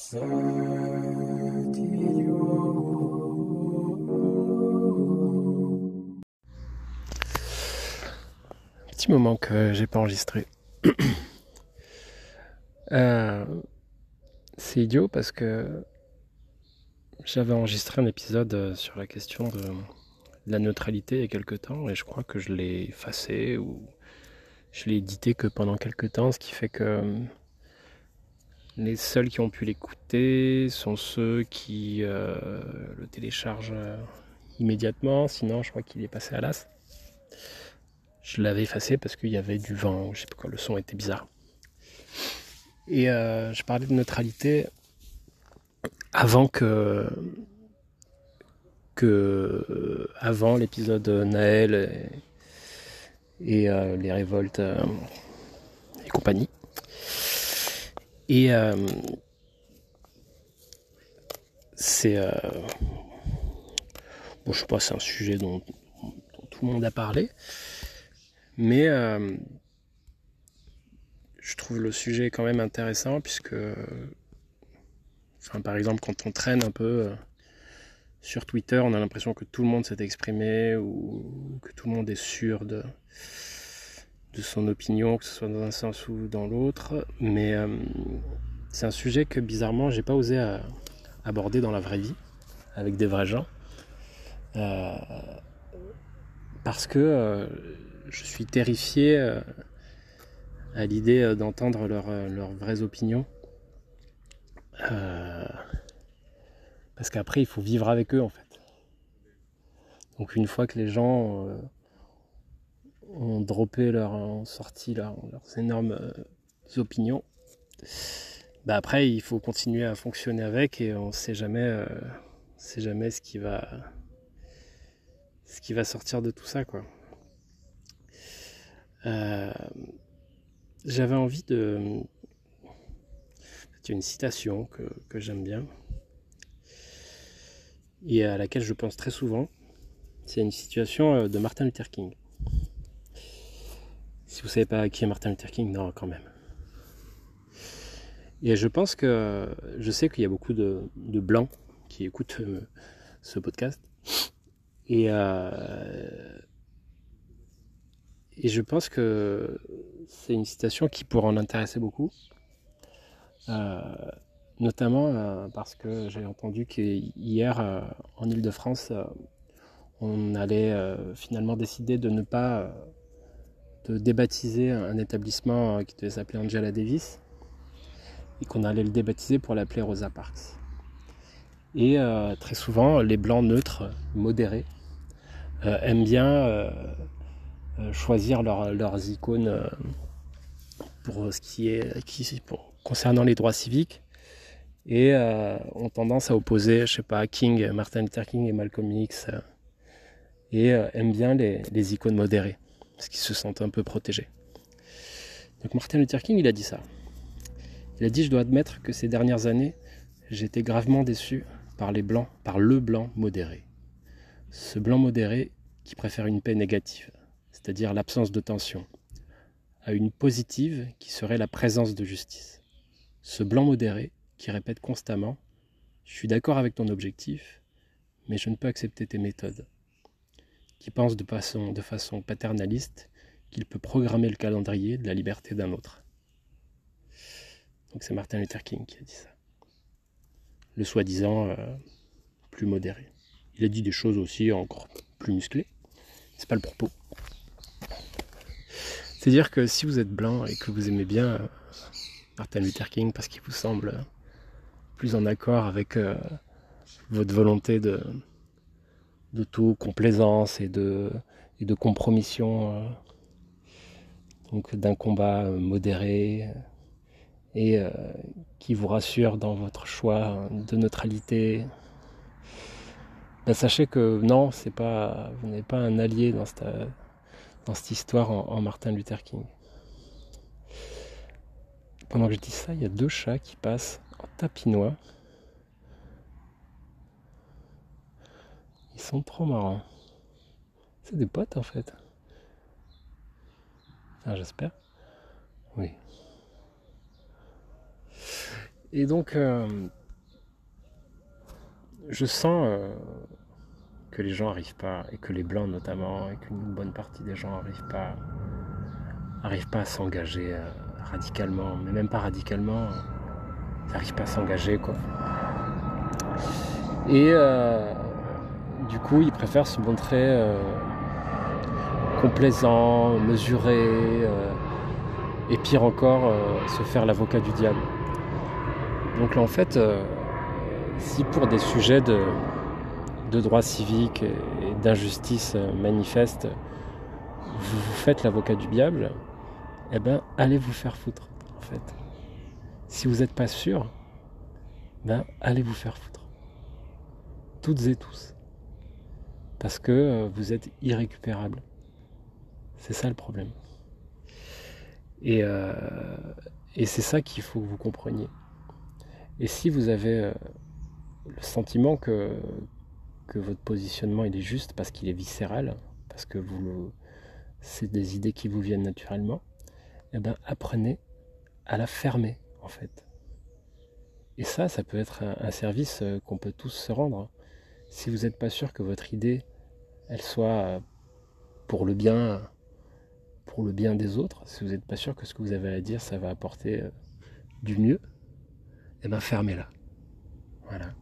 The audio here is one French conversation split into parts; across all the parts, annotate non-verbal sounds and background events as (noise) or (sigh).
Petit moment que j'ai pas enregistré. (coughs) Euh, c'est idiot parce que j'avais enregistré un épisode sur la question de la neutralité il y a quelques temps et je crois que je l'ai effacé ou je l'ai édité que pendant quelques temps, ce qui fait que les seuls qui ont pu l'écouter sont ceux qui euh, le téléchargent euh, immédiatement, sinon je crois qu'il est passé à l'as. Je l'avais effacé parce qu'il y avait du vent, je sais pas quoi, le son était bizarre. Et euh, je parlais de neutralité avant que que avant l'épisode Naël et, les révoltes et compagnie. Et euh, c'est. Euh, bon, je sais pas, c'est un sujet dont, tout le monde a parlé. Mais euh, je trouve le sujet quand même intéressant puisque. Enfin, par exemple, quand on traîne un peu sur Twitter, on a l'impression que tout le monde s'est exprimé ou que tout le monde est sûr de, de son opinion, que ce soit dans un sens ou dans l'autre. Mais euh, c'est un sujet que bizarrement, j'ai pas osé euh, aborder dans la vraie vie, avec des vrais gens. Euh, parce que je suis terrifié à l'idée d'entendre leurs vraies opinions. parce qu'après, il faut vivre avec eux en fait. Donc une fois que les gens ont droppé leur, ont sorti leurs énormes euh, opinions. Bah après, il faut continuer à fonctionner avec et on sait jamais, euh, sait jamais ce qui va, ce qui va sortir de tout ça, quoi. Euh, j'avais envie de, a une citation que, que j'aime bien et à laquelle je pense très souvent. C'est une situation de Martin Luther King. Si vous savez pas qui est Martin Luther King, non, quand même. Et je pense que je sais qu'il y a beaucoup de, blancs qui écoutent euh, ce podcast. Et, euh, et je pense que c'est une citation qui pourrait en intéresser beaucoup. Euh, notamment parce que j'ai entendu qu'hier en Ile-de-France, on allait finalement décider de ne pas de débaptiser un établissement euh, qui devait s'appeler Angela Davis et qu'on allait le débaptiser pour l'appeler Rosa Parks. Et euh, très souvent, les blancs neutres, modérés, euh, aiment bien choisir leurs icônes concernant les droits civiques et ont tendance à opposer, je sais pas, King, Martin Luther King et Malcolm X et aiment bien les icônes modérées parce qu'ils se sentent un peu protégés. Donc Martin Luther King, il a dit ça. Il a dit, je dois admettre que ces dernières années, été gravement déçu par les blancs, par le blanc modéré. Ce blanc modéré qui préfère une paix négative, c'est-à-dire l'absence de tension, à une positive qui serait la présence de justice. Ce blanc modéré qui répète constamment Je suis d'accord avec ton objectif, mais je ne peux accepter tes méthodes qui pense de façon, paternaliste qu'il peut programmer le calendrier de la liberté d'un autre. Donc c'est Martin Luther King qui a dit ça. Le soi-disant euh, plus modéré. Il a dit des choses aussi encore plus musclées. C'est pas le propos. C'est-à-dire que si vous êtes blanc et que vous aimez bien euh, Martin Luther King parce qu'il vous semble plus en accord avec euh, votre volonté de, d'auto-complaisance et de, et de compromission, euh, donc d'un combat euh, modéré euh, et qui vous rassure dans votre choix de neutralité. Ben, sachez que non, c'est pas, vous n'êtes pas un allié dans cette, dans cette histoire en, en Martin Luther King. Pendant que je dis ça, il y a deux chats qui passent en tapinois. Ils sont trop marrants. C'est des potes en fait. Ah, j'espère. Oui. et donc, euh, je sens euh, que les gens n'arrivent pas, et que les blancs notamment, et qu'une bonne partie des gens n'arrivent pas, arrivent pas à s'engager euh, radicalement, mais même pas radicalement, n'arrivent pas à s'engager quoi. Et du coup, ils préfèrent se montrer complaisants, mesurés, et pire encore, se faire l'avocat du diable. Donc là, en fait, euh, si pour des sujets de, droits civiques et d'injustice manifeste, vous vous faites l'avocat du diable, eh ben, allez vous faire foutre, en fait. Si vous n'êtes pas sûr, ben, allez vous faire foutre. Toutes et tous. Parce que euh, vous êtes irrécupérable. C'est ça le problème. Et, euh, et c'est ça qu'il faut que vous compreniez. Et si vous avez euh, le sentiment que, votre positionnement il est juste parce qu'il est viscéral, parce que c'est des idées qui vous viennent naturellement, eh ben apprenez à la fermer en fait. Et ça, ça peut être un, service qu'on peut tous se rendre. Si vous n'êtes pas sûr que votre idée, elle soit euh, pour le bien, pour le bien des autres, si vous n'êtes pas sûr que ce que vous avez à dire, ça va apporter du mieux, eh bien fermez-la. Voilà.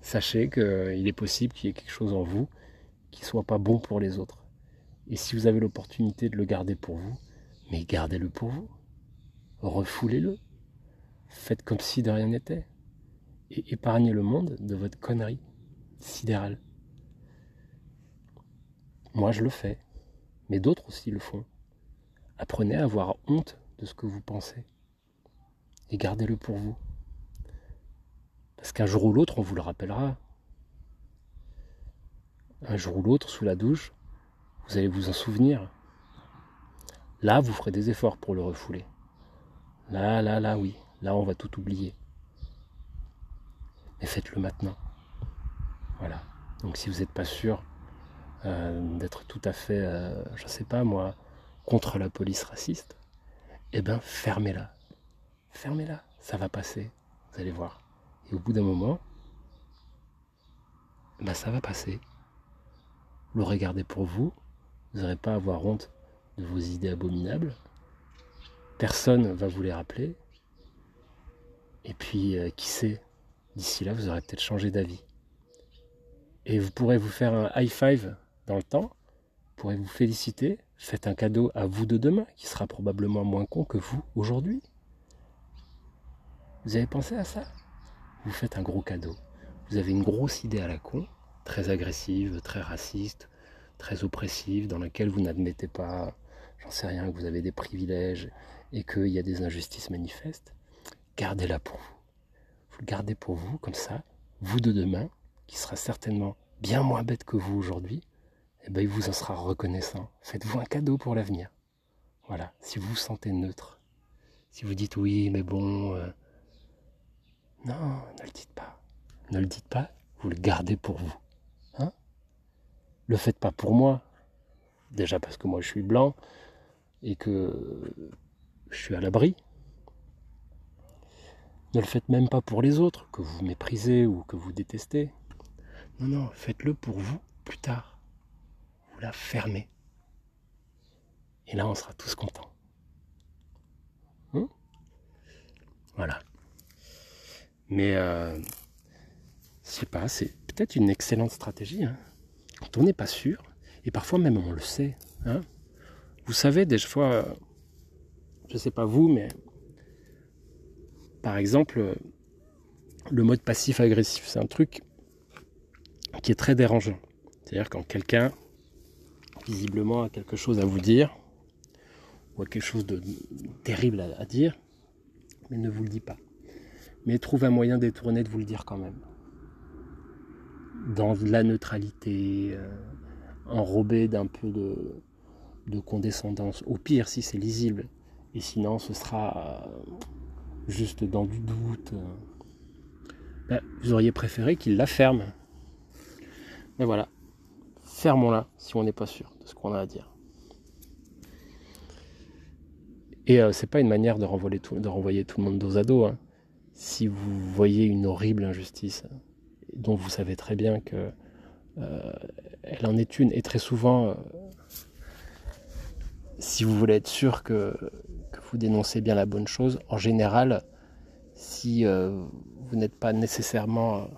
Sachez qu'il est possible qu'il y ait quelque chose en vous qui ne soit pas bon pour les autres. Et si vous avez l'opportunité de le garder pour vous, mais gardez-le pour vous. Refoulez-le. Faites comme si de rien n'était. Et épargnez le monde de votre connerie sidérale. Moi, je le fais. Mais d'autres aussi le font. Apprenez à avoir honte de ce que vous pensez et gardez-le pour vous. Parce qu'un jour ou l'autre, on vous le rappellera. Un jour ou l'autre, sous la douche, vous allez vous en souvenir. Là, vous ferez des efforts pour le refouler. Là, là, là, oui. Là, on va tout oublier. Mais faites-le maintenant. Voilà. Donc si vous n'êtes pas sûr d'être tout à fait, euh, je ne sais pas moi, contre la police raciste, eh bien fermez-la fermez-la, ça va passer, vous allez voir. Et au bout d'un moment, bah ça va passer. Le regardez pour vous, vous n'aurez pas à avoir honte de vos idées abominables. Personne va vous les rappeler. Et puis, euh, qui sait, d'ici là, vous aurez peut-être changé d'avis. Et vous pourrez vous faire un high five dans le temps, pourrez vous féliciter, faites un cadeau à vous de demain, qui sera probablement moins con que vous aujourd'hui. Vous avez pensé à ça? Vous faites un gros cadeau. Vous avez une grosse idée à la con, très agressive, très raciste, très oppressive, dans laquelle vous n'admettez pas, j'en sais rien, que vous avez des privilèges et qu'il y a des injustices manifestes. Gardez-la pour vous. Vous le gardez pour vous, comme ça, vous de demain, qui sera certainement bien moins bête que vous aujourd'hui, eh ben, il vous en sera reconnaissant. Faites-vous un cadeau pour l'avenir. Voilà, si vous vous sentez neutre, si vous dites oui, mais bon, euh, non, ne le dites pas. Ne le dites pas, vous le gardez pour vous. Hein? Le faites pas pour moi. Déjà parce que moi je suis blanc et que je suis à l'abri. Ne le faites même pas pour les autres, que vous méprisez ou que vous détestez. Non, non, faites-le pour vous plus tard. La fermez. Et là, on sera tous contents. Hein voilà. Mais euh, je sais pas, c'est peut-être une excellente stratégie. Hein. Quand on n'est pas sûr, et parfois même on le sait. Hein. Vous savez, des fois, je sais pas vous, mais par exemple, le mode passif-agressif, c'est un truc qui est très dérangeant. C'est-à-dire quand quelqu'un, visiblement, a quelque chose à vous dire, ou a quelque chose de terrible à dire, mais ne vous le dit pas mais trouve un moyen détourné de vous le dire quand même. Dans la neutralité, euh, enrobé d'un peu de, condescendance. Au pire, si c'est lisible. Et sinon, ce sera euh, juste dans du doute. Ben, vous auriez préféré qu'il la ferme. Mais voilà. Fermons-la si on n'est pas sûr de ce qu'on a à dire. Et euh, c'est pas une manière de renvoyer tout, le monde dos à dos. Hein si vous voyez une horrible injustice dont vous savez très bien que euh, elle en est une et très souvent si vous voulez être sûr que, vous dénoncez bien la bonne chose, en général, si vous n'êtes pas nécessairement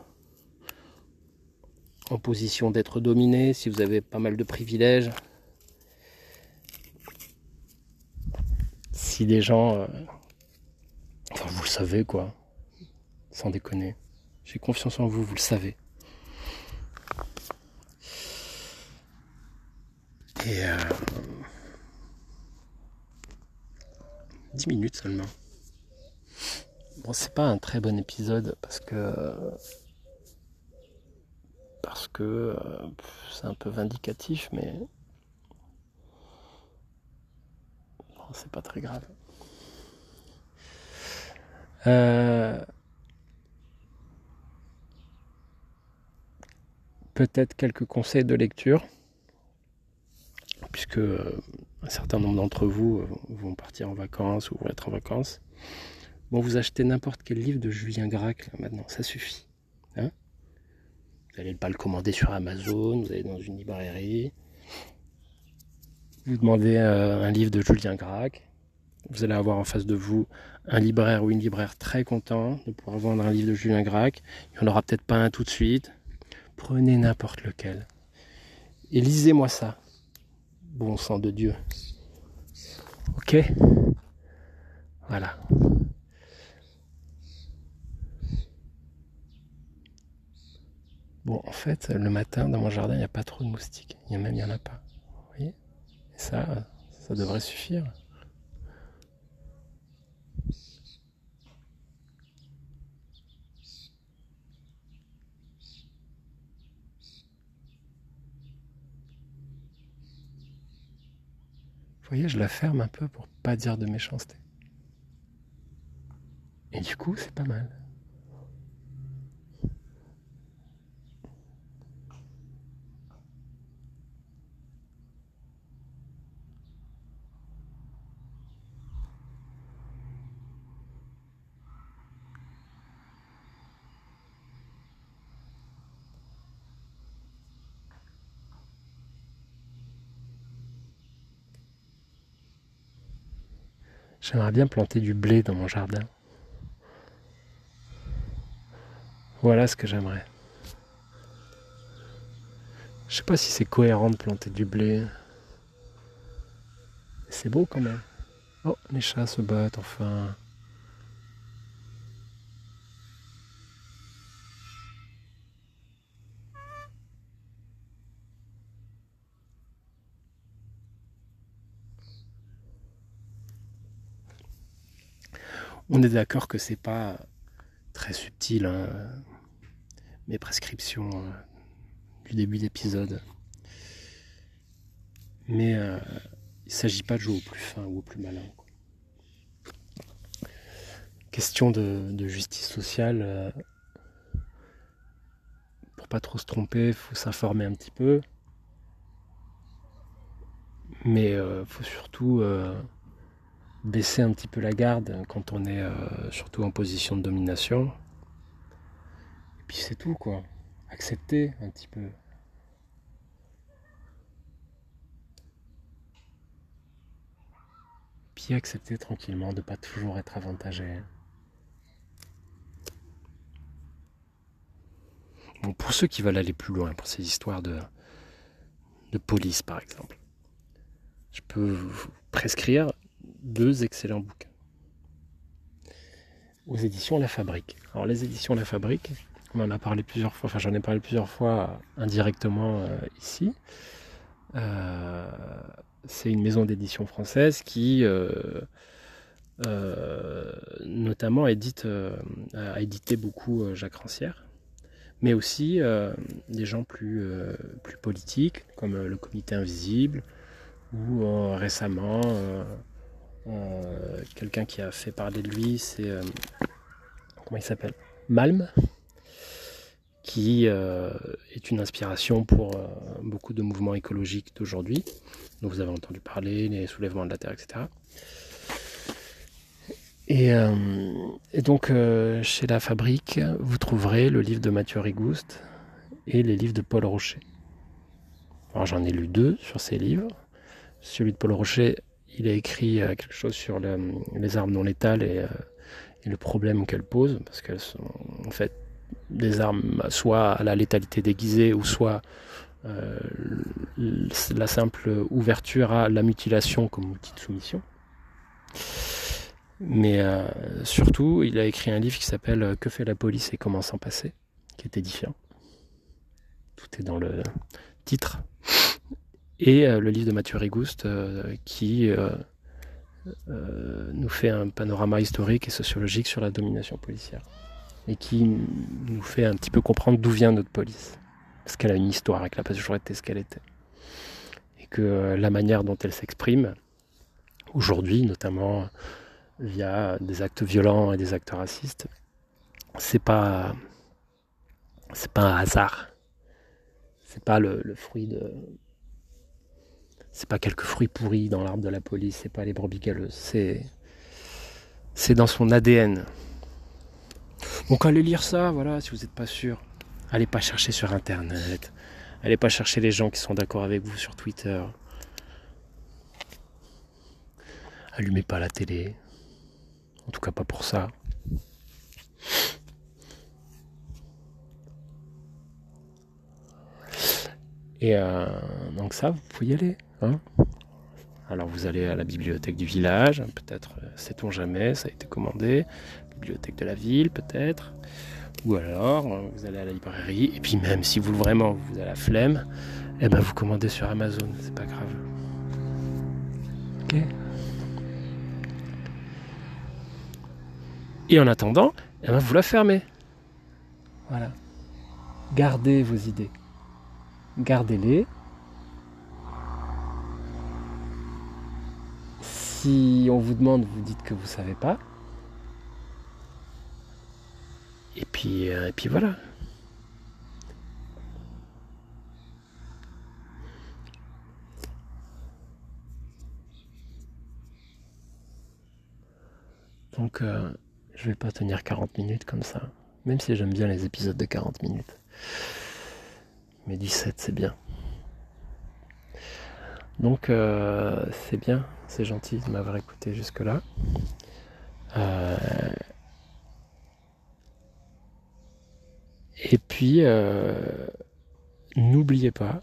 en position d'être dominé, si vous avez pas mal de privilèges, si des gens... Euh, enfin, vous le savez quoi, sans déconner. J'ai confiance en vous, vous le savez. Et... Euh, 10 minutes seulement. Bon, c'est pas un très bon épisode parce que parce que euh, c'est un peu vindicatif, mais c'est pas très grave. Euh, peut-être quelques conseils de lecture, puisque euh, un certain nombre d'entre vous vont partir en vacances ou vont être en vacances. Bon, vous achetez n'importe quel livre de Julien Gracq maintenant, ça suffit. N'allez pas le commander sur Amazon, vous allez dans une librairie, vous demandez euh, un livre de Julien Gracq, vous allez avoir en face de vous un libraire ou une libraire très content de pouvoir vendre un livre de Julien Gracq. Il n'y en aura peut-être pas un tout de suite. Prenez n'importe lequel. Et lisez-moi ça. Bon sang de Dieu. Ok? Voilà. Bon, en fait, le matin, dans mon jardin, il n'y a pas trop de moustiques. Il y a même, il n'y en a pas. Vous voyez? Et ça, ça devrait suffire. Vous voyez, je la ferme un peu pour pas dire de méchanceté. Et du coup, c'est pas mal. J'aimerais bien planter du blé dans mon jardin. Voilà ce que j'aimerais. Je sais pas si c'est cohérent de planter du blé. C'est beau quand même. Oh, les chats se battent enfin. On est d'accord que c'est pas très subtil, hein, mes prescriptions euh, du début d'épisode. Mais euh, il ne s'agit pas de jouer au plus fin ou au plus malin. Question de, justice sociale. Euh, pour pas trop se tromper, faut s'informer un petit peu. Mais faut surtout baisser un petit peu la garde quand on est euh, surtout en position de domination. Et puis c'est tout quoi. Accepter un petit peu. Puis accepter tranquillement de ne pas toujours être avantagé. Bon, pour ceux qui veulent aller plus loin, pour ces histoires de, de police par exemple, je peux vous prescrire deux excellents bouquins aux éditions La Fabrique. Alors les éditions La Fabrique, on en a parlé plusieurs fois, enfin j'en ai parlé plusieurs fois indirectement euh, ici. Euh, c'est une maison d'édition française qui euh, notamment a édité beaucoup Jacques Rancière, mais aussi des gens plus, plus politiques comme le Comité Invisible ou récemment euh, quelqu'un qui a fait parler de lui, c'est. Euh, comment il s'appelle? Malm, qui euh, est une inspiration pour beaucoup de mouvements écologiques d'aujourd'hui, dont vous avez entendu parler, les soulèvements de la Terre, etc. Et, et donc, chez La Fabrique, vous trouverez le livre de Mathieu Rigouste et les livres de Paul Rocher. Alors, j'en ai lu deux sur ces livres. Celui de Paul Rocher, il a écrit quelque chose sur les armes non létales et, et le problème qu'elles posent, parce qu'elles sont en fait des armes soit à la létalité déguisée ou soit euh, la simple ouverture à la mutilation comme outil de soumission. Mais euh, surtout, il a écrit un livre qui s'appelle Que fait la police et comment s'en passer, qui est édifiant. Tout est dans le titre. Et euh, le livre de Mathieu Rigouste qui nous fait un panorama historique et sociologique sur la domination policière et qui nous fait un petit peu comprendre d'où vient notre police. Parce qu'elle a une histoire et qu'elle n'a pas toujours été ce qu'elle était. Et que euh, la manière dont elle s'exprime, aujourd'hui, notamment via des actes violents et des actes racistes, c'est pas c'est pas un hasard. C'est pas le, fruit de c'est pas quelques fruits pourris dans l'arbre de la police, c'est pas les brebis galeuses, c'est c'est dans son ADN. Donc allez lire ça, voilà, si vous n'êtes pas sûr. Allez pas chercher sur internet. Allez pas chercher les gens qui sont d'accord avec vous sur Twitter. Allumez pas la télé. En tout cas pas pour ça. Et euh, donc ça, vous pouvez y aller. Hein Alors vous allez à la bibliothèque du village, peut-être, euh, sait-on jamais, ça a été commandé bibliothèque de la ville peut-être. Ou alors euh, vous allez à la librairie. Et puis même si vous vraiment vous avez la flemme, eh ben vous commandez sur Amazon, c'est pas grave. Ok Et en attendant, eh ben vous la fermez. Voilà. Gardez vos idées. Gardez-les. Si on vous demande, vous dites que vous savez pas. Et puis, euh, et puis voilà. Donc, euh, je vais pas tenir 40 minutes comme ça. Même si j'aime bien les épisodes de 40 minutes. Mais 17, c'est bien. Donc, euh, c'est bien, c'est gentil de m'avoir écouté jusque-là. Et puis, euh, n'oubliez pas,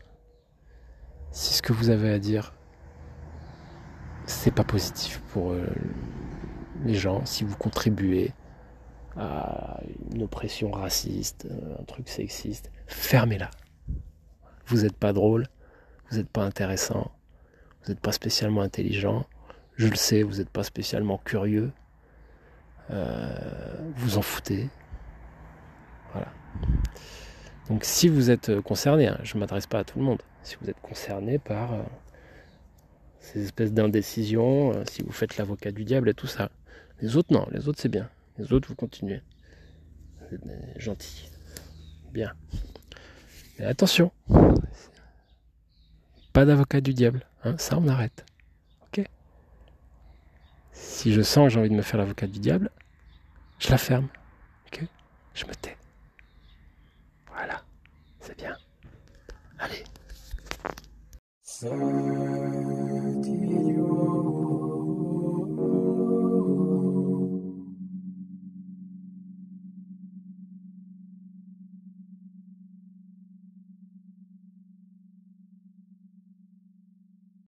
si ce que vous avez à dire, c'est pas positif pour euh, les gens, si vous contribuez à une oppression raciste, un truc sexiste, fermez-la. Vous n'êtes pas drôle, vous n'êtes pas intéressant, vous n'êtes pas spécialement intelligent, je le sais, vous n'êtes pas spécialement curieux, euh, vous en foutez. Voilà. Donc si vous êtes euh, concerné, hein, je ne m'adresse pas à tout le monde, si vous êtes concerné par euh, ces espèces d'indécisions, si vous faites l'avocat du diable et tout ça, les autres non, les autres c'est bien, les autres vous continuez. Vous êtes gentil. Bien. Mais attention, pas d'avocat du diable, hein, ça on arrête. Ok Si je sens que j'ai envie de me faire l'avocat du diable, je la ferme. Ok Je me tais. Voilà, c'est bien. Allez.